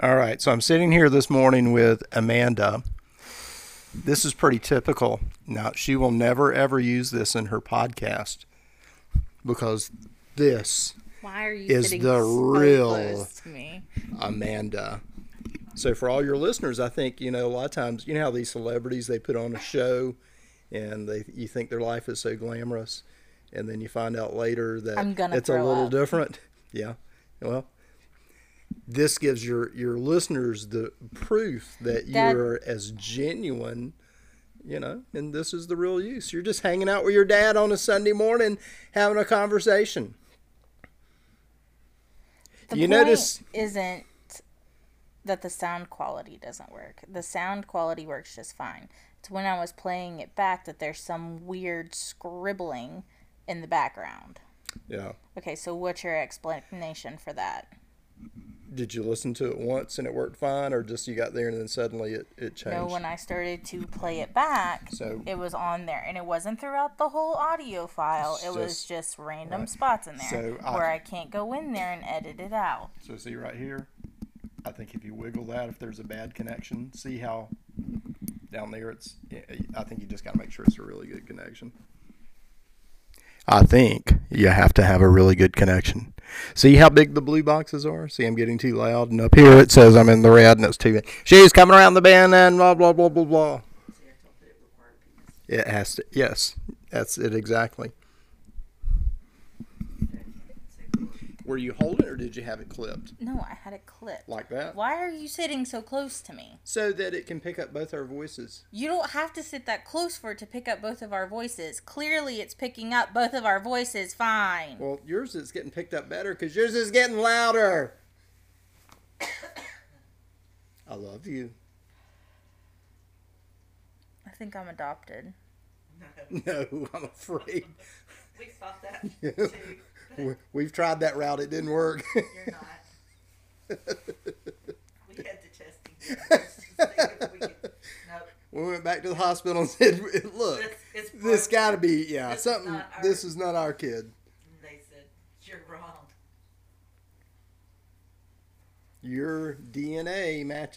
All right, so I'm sitting here this morning with Amanda. This is pretty typical. Now, she will never ever use this in her podcast because this Why are you Is the so real- close to me? Amanda. So for all your listeners, I think you know a lot of times you know how these celebrities they put on a show, and they you think their life is so glamorous, and then you find out later that it's a little up. different. Yeah, well, this gives your your listeners the proof that Dad- you're as genuine. You know, and this is the real use. You're just hanging out with your dad on a Sunday morning, having a conversation. The You point notice- isn't that the sound quality doesn't work. The sound quality works just fine. It's when I was playing it back that there's some weird scribbling in the background. Yeah. Okay, so what's your explanation for that? Did you listen to it once and it worked fine, or just you got there and then suddenly it, it changed? No, when I started to play it back, So- it was on there, and it wasn't throughout the whole audio file. It's It was just- just random spots in there So I- where I can't go in there and edit it out. So see right here, I think if you wiggle that, if there's a bad connection, see how down there it's. I think you just got to make sure it's a really good connection. I think you have to have a really good connection. See how big the blue boxes are? See, I'm getting too loud, and up here it says I'm in the red, and it's too. She's coming around the bend, and blah blah blah blah blah. It has to. Yes, that's it exactly. Were you holding, it or did you have it clipped No, I had it clipped. like that? Why are you sitting so close to me? so that it can pick up both our voices. You don't have to sit that close for it to pick up both of our voices. Clearly, it's picking up both of our voices fine. Well, yours is getting picked up better because yours is getting louder. I love you. I think I'm adopted. No, I'm afraid. We thought that Yeah. too. We- We've tried that route; it didn't work. You're not. We had the testing. to see if we could- Nope. we went back to the hospital and said, "Look, it's this got to be yeah This is something. not our- This is not our kid. They said, you're wrong. Your DNA matches."